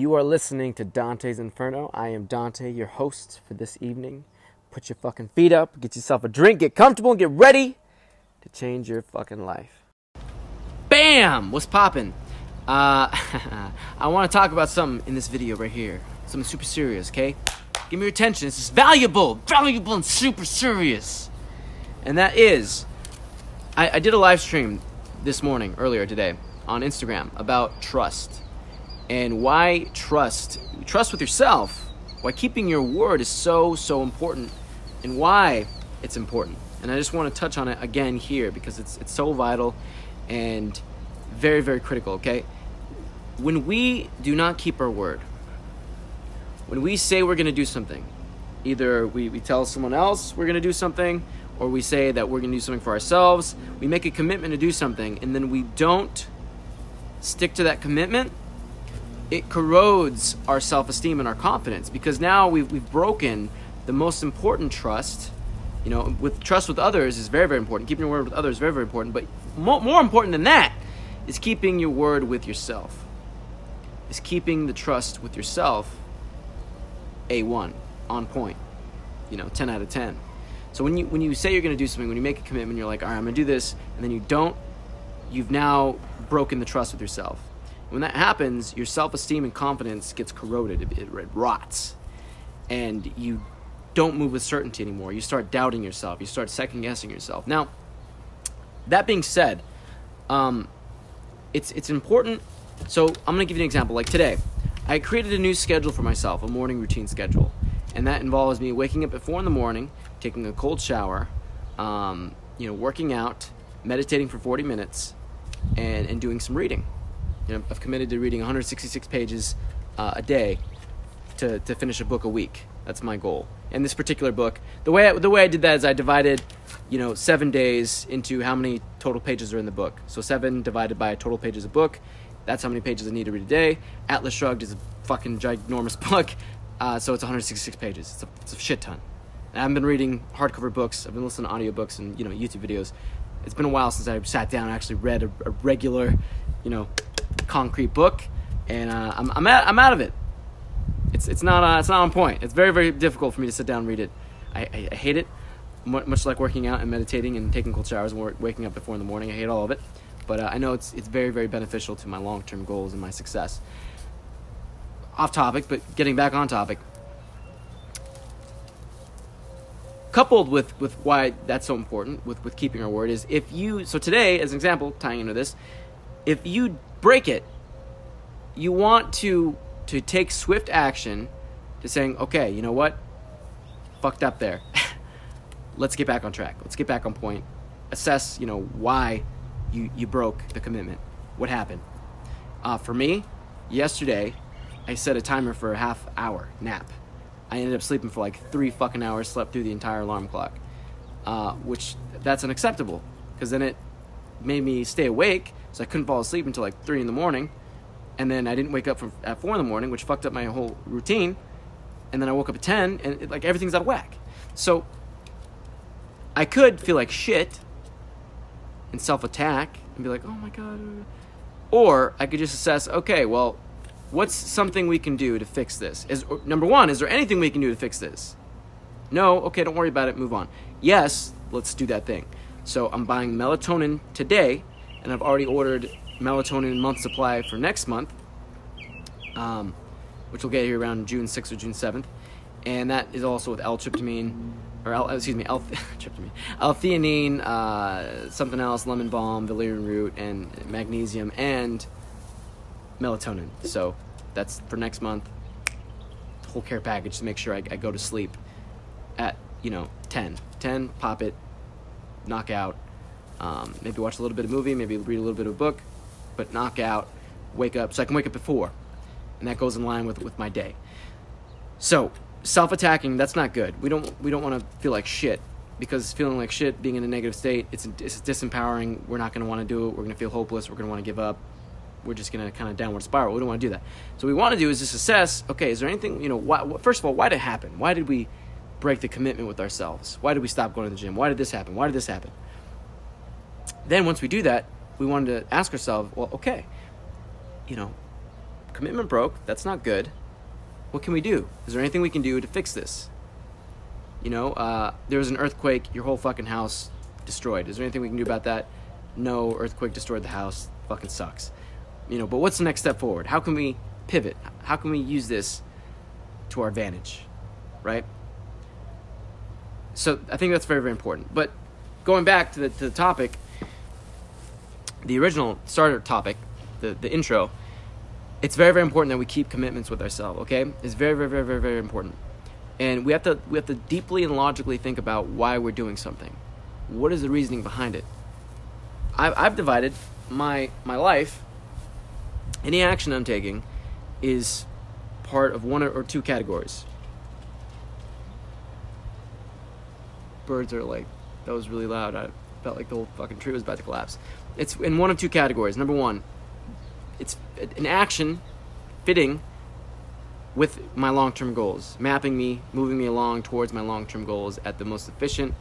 You are listening to Dante's Inferno. I am Dante, your host for this evening. Put your fucking feet up, get yourself a drink, get comfortable, and get ready to change your fucking life. Bam! What's poppin'? Uh, I want to talk about something in this video right here. Something super serious, okay? Give me your attention. This is valuable, valuable, and super serious. And that is, I, I did a live stream this morning, earlier today, on Instagram about trust and why trust, trust with yourself, why keeping your word is so, so important, and why it's important. And I just want to touch on it again here because it's, it's so vital and very, very critical, okay? When we do not keep our word, when we say we're going to do something, either we, we tell someone else we're going to do something, or we say that we're going to do something for ourselves, we make a commitment to do something, and then we don't stick to that commitment, it corrodes our self esteem and our confidence because now we've, we've broken the most important trust. You know, with trust with others is very, very important. Keeping your word with others is very, very important. But more, more important than that is keeping your word with yourself. Is keeping the trust with yourself A1, on point. You know, 10 out of 10. So when you when you say you're going to do something, when you make a commitment, you're like, "All right, I'm going to do this," and then you don't, you've now broken the trust with yourself. When that happens, your self-esteem and confidence gets corroded. It, it rots, and you don't move with certainty anymore. You start doubting yourself. You start second guessing yourself. Now, that being said, um, it's it's important. So I'm gonna give you an example. Like today, I created a new schedule for myself, a morning routine schedule, and that involves me waking up at four in the morning, taking a cold shower, um, you know, working out, meditating for 40 minutes, and and doing some reading. You know, I've committed to reading 166 pages uh, a day to to finish a book a week. That's my goal. And this particular book, the way I, the way I did that is I divided, you know, seven days into how many total pages are in the book. So seven divided by total pages of book. That's how many pages I need to read a day. Atlas Shrugged is a fucking ginormous book, uh, so it's 166 pages. It's a, it's a shit ton. And I've been reading hardcover books. I've been listening to audiobooks and you know YouTube videos. It's been a while since I sat down and actually read a, a regular, you know, concrete book, and uh, I'm I'm, at, I'm out of it. It's it's not uh, it's not on point. It's very very difficult for me to sit down and read it. I, I, I hate it, much like working out and meditating and taking cold showers and waking up before in the morning. I hate all of it, but uh, I know it's it's very very beneficial to my long term goals and my success. Off topic, but getting back on topic. Coupled with, with why that's so important with, with keeping our word is if you so today as an example tying into this if you break it you want to to take swift action to saying, okay, you know what? Fucked up there. Let's get back on track. Let's get back on point. Assess, you know, why you, you broke the commitment. What happened? Uh, for me, yesterday, I set a timer for a half hour nap. I ended up sleeping for like three fucking hours, slept through the entire alarm clock, uh, which that's unacceptable because then it made me stay awake, so I couldn't fall asleep until like three in the morning and then I didn't wake up from at four in the morning, which fucked up my whole routine. And then I woke up at ten, and it, like everything's out of whack. So I could feel like shit and self attack and be like, oh my god. Or I could just assess, okay, well, what's something we can do to fix this? Is number one, is there anything we can do to fix this? No, okay, don't worry about it, move on. Yes, let's do that thing. So I'm buying melatonin today, and I've already ordered melatonin month supply for next month, um, which will get here around June 6th or June 7th. And that is also with L-tryptamine, or L, excuse me, L-tryptamine, L-theanine, uh, something else, lemon balm, valerian root, and magnesium, and melatonin. So that's for next month. Whole care package to make sure I, I go to sleep at, you know, 10. 10, pop it, knock out. Um, maybe watch a little bit of movie, maybe read a little bit of a book, but knock out, wake up, so I can wake up four, and that goes in line with with my day. So self-attacking, that's not good. We don't we don't want to feel like shit because feeling like shit, being in a negative state, it's it's disempowering. We're not going to want to do it. We're going to feel hopeless. We're going to want to give up. We're just going to kind of downward spiral. We don't want to do that. So what we want to do is just assess. Okay, is there anything you know? Why, first of all, why did it happen? Why did we break the commitment with ourselves? Why did we stop going to the gym? Why did this happen? Why did this happen? Then once we do that, we wanted to ask ourselves, well, okay, you know, commitment broke. That's not good. What can we do? Is there anything we can do to fix this? You know, uh, there was an earthquake, your whole fucking house destroyed. Is there anything we can do about that? No, earthquake destroyed the house. Fucking sucks. You know, but what's the next step forward? How can we pivot? How can we use this to our advantage? Right? So I think that's very, very important. But going back to the, to the topic, the original starter topic, the, the intro, it's very, very important that we keep commitments with ourselves, okay? It's very, very, very, very, very important. And we have to we have to deeply and logically think about why we're doing something. What is the reasoning behind it? I've, I've divided my my life. Any action I'm taking is part of one or two categories. Birds are like, that was really loud. I felt like the whole fucking tree was about to collapse. It's in one of two categories. Number one, it's an action fitting with my long-term goals, mapping me, moving me along towards my long-term goals at the most efficient,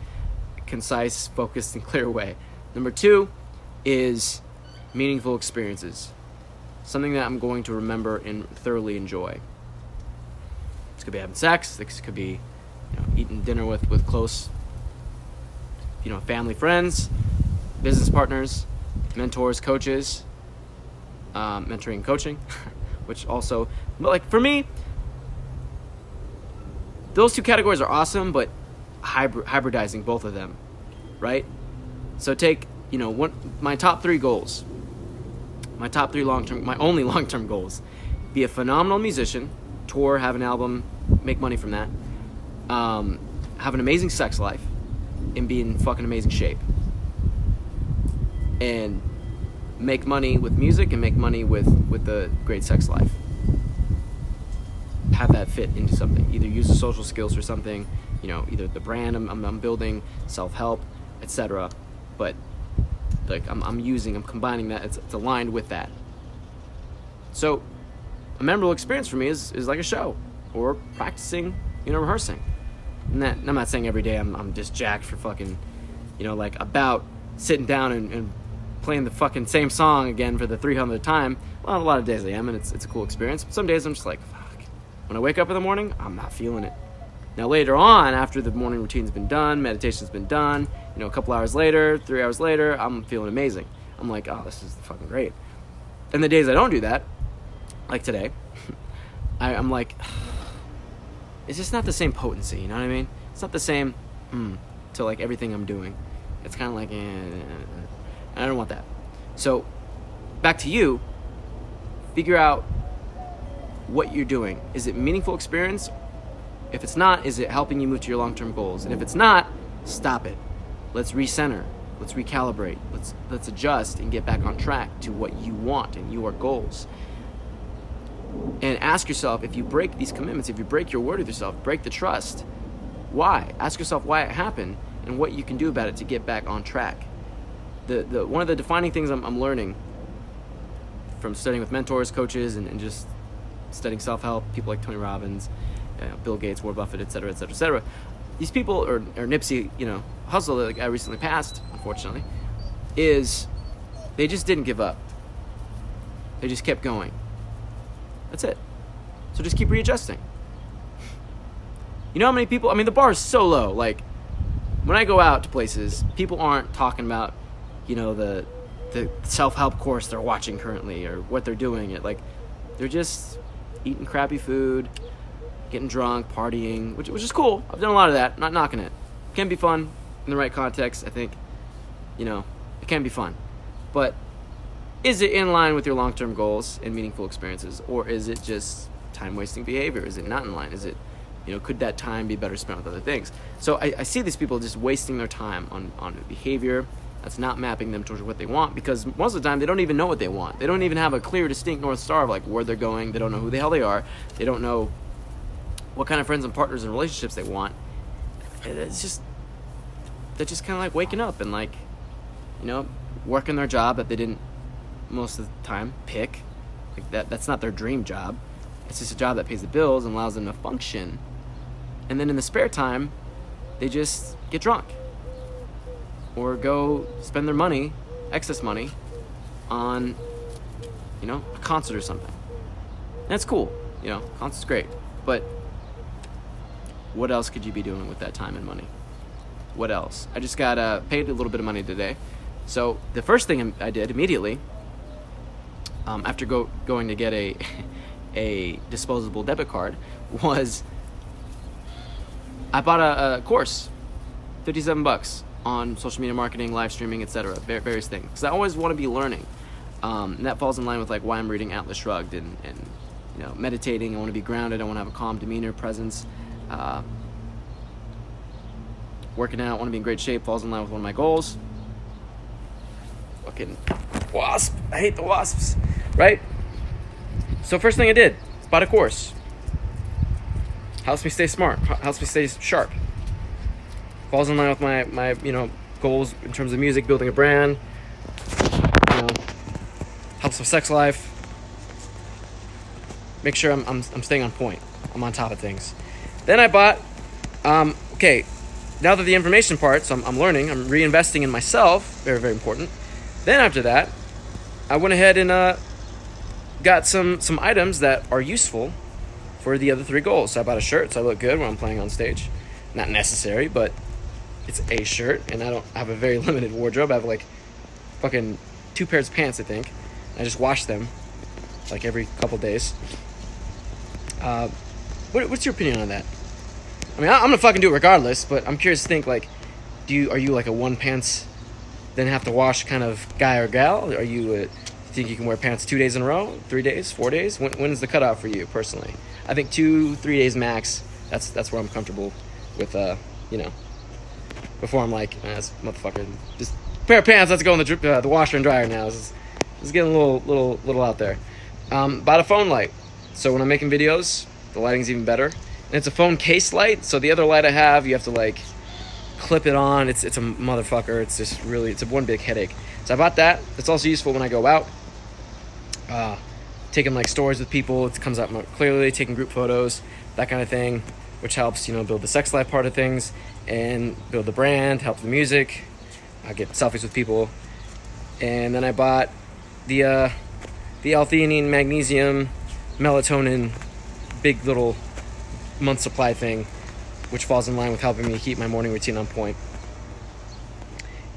concise, focused, and clear way. Number two is meaningful experiences, something that I'm going to remember and thoroughly enjoy. This could be having sex. This could be you know, eating dinner with with close, you know, family, friends, business partners, mentors, coaches, um, mentoring, and coaching, which also, but like for me, those two categories are awesome, but hybrid, hybridizing both of them, right? So take you know one my top three goals, my top three long term, my only long term goals, be a phenomenal musician, tour, have an album, make money from that, um, have an amazing sex life, and be in fucking amazing shape, and make money with music and make money with with the great sex life. Have that fit into something. Either use the social skills for something you know either the brand i'm, I'm, I'm building self-help etc but like I'm, I'm using i'm combining that it's, it's aligned with that. So a memorable experience for me is, is like a show or practicing you know rehearsing that i'm not saying every day i'm, I'm just jacked for fucking you know like about sitting down and, and playing the fucking same song again for the 300th time. Well, a lot of days I am, and it's, it's a cool experience. But some days I'm just like, fuck. When I wake up in the morning, I'm not feeling it. Now, later on, after the morning routine's been done, meditation's been done, you know, a couple hours later, three hours later, I'm feeling amazing. I'm like, oh, this is fucking great. And the days I don't do that, like today, I, am like, it's just not the same potency, you know what I mean? It's not the same mm, to like everything I'm doing. It's kind of like, eh, I don't want that. So, back to you. Figure out what you're doing. Is it meaningful experience? If it's not, is it helping you move to your long-term goals? And if it's not, stop it. Let's recenter. Let's recalibrate. Let's let's adjust and get back on track to what you want and your goals. And ask yourself if you break these commitments, if you break your word with yourself, break the trust, why? Ask yourself why it happened and what you can do about it to get back on track the, the one of the defining things I'm, I'm learning from studying with mentors, coaches, and, and just studying self-help, people like Tony Robbins, uh, Bill Gates, Warren Buffett, et cetera, et cetera, et cetera. These people, or, or Nipsey, you know, Hussle that I recently passed, unfortunately, is they just didn't give up. They just kept going. That's it. So just keep readjusting. You know how many people? I mean, the bar is so low. Like when I go out to places, people aren't talking about you know the the self-help course they're watching currently or what they're doing it like they're just eating crappy food getting drunk partying which, which is cool i've done a lot of that not knocking it can be fun in the right context i think you know it can be fun but is it in line with your long-term goals and meaningful experiences or is it just time wasting behavior is it not in line is it you know could that time be better spent with other things so I, I see these people just wasting their time on on behavior that's not mapping them towards what they want because most of the time they don't even know what they want. They don't even have a clear, distinct North Star of like where they're going. They don't know who the hell they are. They don't know what kind of friends and partners and relationships they want. It's just, they're just kind of like waking up and like, you know, working their job that they didn't most of the time pick. Like that, that's not their dream job. It's just a job that pays the bills and allows them to function. And then in the spare time, they just get drunk or go spend their money, excess money, on, you know, a concert or something. that's cool. You know, concert's great. But what else could you be doing with that time and money? What else? I just got uh, paid a little bit of money today. So the first thing I did immediately, um, after go, going to get a a disposable debit card, was I bought a, a course, fifty-seven bucks on social media marketing, live streaming, etc. Various things. Because I always want to be learning. Um, and that falls in line with like why I'm reading Atlas Shrugged and, and you know meditating. I want to be grounded. I want to have a calm demeanor, presence. Uh, working out, I want to be in great shape. Falls in line with one of my goals. Fucking wasp. I hate the wasps. Right. So first thing I did, bought a course. Helps me stay smart. Helps me stay sharp. Falls in line with my my you know goals in terms of music, building a brand. You know, helps with sex life. Make sure I'm, I'm, I'm staying on point. I'm on top of things. Then I bought, um, okay, now that the information part, so I'm, I'm learning, I'm reinvesting in myself, very, very important. Then after that, I went ahead and uh, got some, some items that are useful for the other three goals. So I bought a shirt so I look good when I'm playing on stage. Not necessary, but it's a shirt, and I don't have a very limited wardrobe. I have like fucking two pairs of pants, I think. I just wash them like every couple days. Uh, what, what's your opinion on that? I mean, I, am gonna fucking do it regardless, but I'm curious to think like, do you are you like a one pants, then have to wash kind of guy or gal? Are you a, think you can wear pants two days in a row, three days, four days? When, when is the cutoff for you personally? I think two, three days max. That's that's where I'm comfortable with. Uh, you know, before I'm like, eh, this motherfucker, just pair of pants. Let's go in the uh, the washer and dryer now. This is, this is getting a little little little out there. Um, bought a phone light, so when I'm making videos, the lighting's even better. And it's a phone case light, so the other light I have, you have to like clip it on. It's it's a motherfucker. It's just really it's a one big headache. So I bought that. It's also useful when I go out. Uh, taking like stories with people, it comes out more clearly. Taking group photos, that kind of thing, which helps you know build the sex life part of things and build the brand, help the music. I get selfies with people, and then I bought the uh, the L-theanine, magnesium, melatonin, big little month supply thing, which falls in line with helping me keep my morning routine on point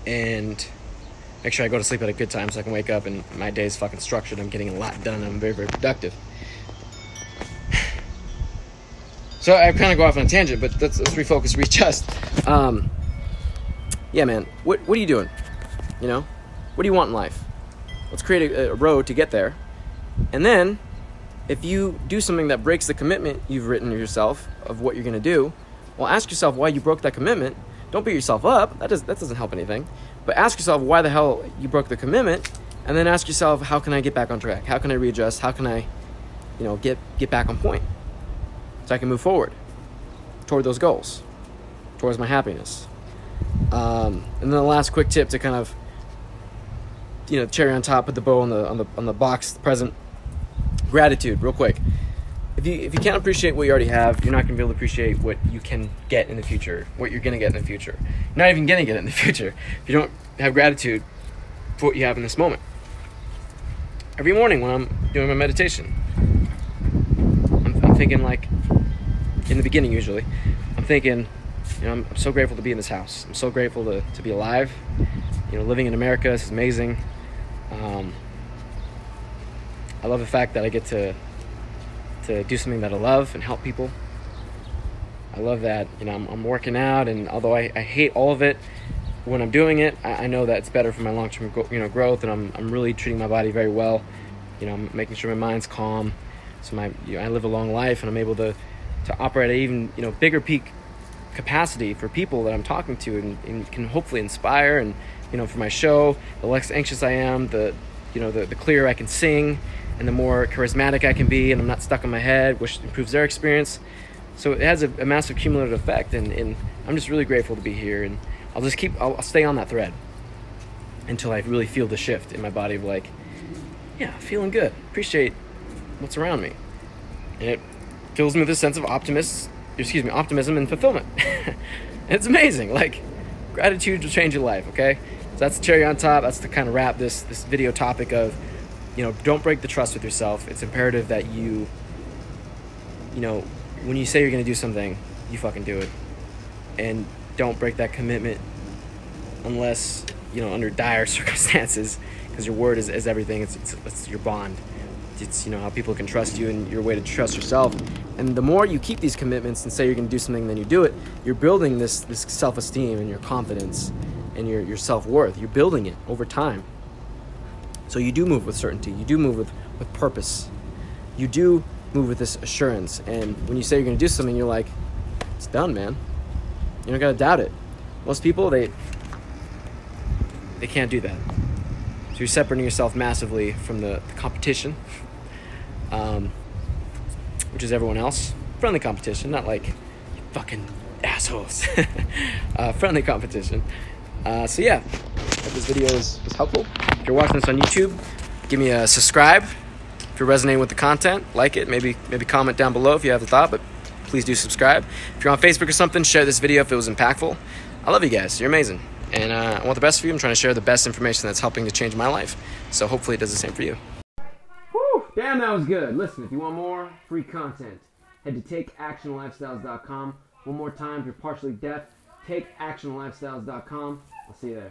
and make sure I go to sleep at a good time so I can wake up and my day is fucking structured. I'm getting a lot done. I'm very, very productive. so I kind of go off on a tangent, but let's, let's refocus, readjust. Um, yeah, man, what, what are you doing? You know, what do you want in life? Let's create a, a road to get there. And then if you do something that breaks the commitment you've written yourself of what you're going to do, well, ask yourself why you broke that commitment. Don't beat yourself up. That, does, that doesn't help anything. But ask yourself why the hell you broke the commitment, and then ask yourself, how can I get back on track? How can I readjust? How can I, you know, get, get back on point so I can move forward toward those goals, towards my happiness? Um, and then the last quick tip to kind of, you know, cherry on top, put the bow on the on the on the box the present gratitude, real quick. If you if you can't appreciate what you already have, you're not gonna be able to appreciate what you can get in the future, what you're gonna get in the future. You're not even gonna get it in the future if you don't have gratitude for what you have in this moment. Every morning when I'm doing my meditation, I'm, I'm thinking like, in the beginning usually, I'm thinking, you know, I'm, I'm, so grateful to be in this house. I'm so grateful to, to be alive. You know, living in America is amazing. Um, I love the fact that I get to to do something that I love and help people. I love that you know I'm, I'm working out, and although I, I, hate all of it, when I'm doing it, I, I know that it's better for my long-term you know growth, and I'm I'm really treating my body very well. You know, I'm making sure my mind's calm, so my you know, I live a long life, and I'm able to to operate at even you know bigger peak capacity for people that I'm talking to, and, and can hopefully inspire and you know for my show, the less anxious I am, the you know the, the clearer I can sing and the more charismatic I can be, and I'm not stuck in my head, which improves their experience. So it has a, a massive cumulative effect, and, and, I'm just really grateful to be here. And I'll just keep, I'll, I'll stay on that thread until I really feel the shift in my body of like, yeah, feeling good, appreciate what's around me, and it fills me with a sense of optimism, excuse me, optimism and fulfillment. it's amazing. Like gratitude will change your life. Okay, so that's the cherry on top. That's the kind of wrap this this video topic of you know, don't break the trust with yourself. It's imperative that you, you know, when you say you're going to do something, you fucking do it. And don't break that commitment unless, you know, under dire circumstances, because your word is, is everything. It's, it's, it's your bond. It's, you know, how people can trust you and your way to trust yourself. And the more you keep these commitments and say you're going to do something, then you do it, you're building this, this self esteem and your confidence and your, your self worth. You're building it over time. So you do move with certainty. You do move with, with purpose. You do move with this assurance. And when you say you're going to do something, you're like, it's done, man. You don't got to doubt it. Most people, they they can't do that. So you're separating yourself massively from the, the competition, um, which is everyone else. Friendly competition, not like fucking assholes. uh, friendly competition. Uh, so yeah, if this video is, is helpful, if you're watching this on YouTube, give me a subscribe. If you're resonating with the content, like it. Maybe maybe comment down below if you have a thought, but please do subscribe. If you're on Facebook or something, share this video if it was impactful. I love you guys. You're amazing. And uh, I want the best for you. I'm trying to share the best information that's helping to change my life. So hopefully it does the same for you. Whew, damn, that was good. Listen, if you want more free content, head to takeactionlifestyles.com. One more time, if you're partially deaf, takeactionlifestyles.com. I'll see you there.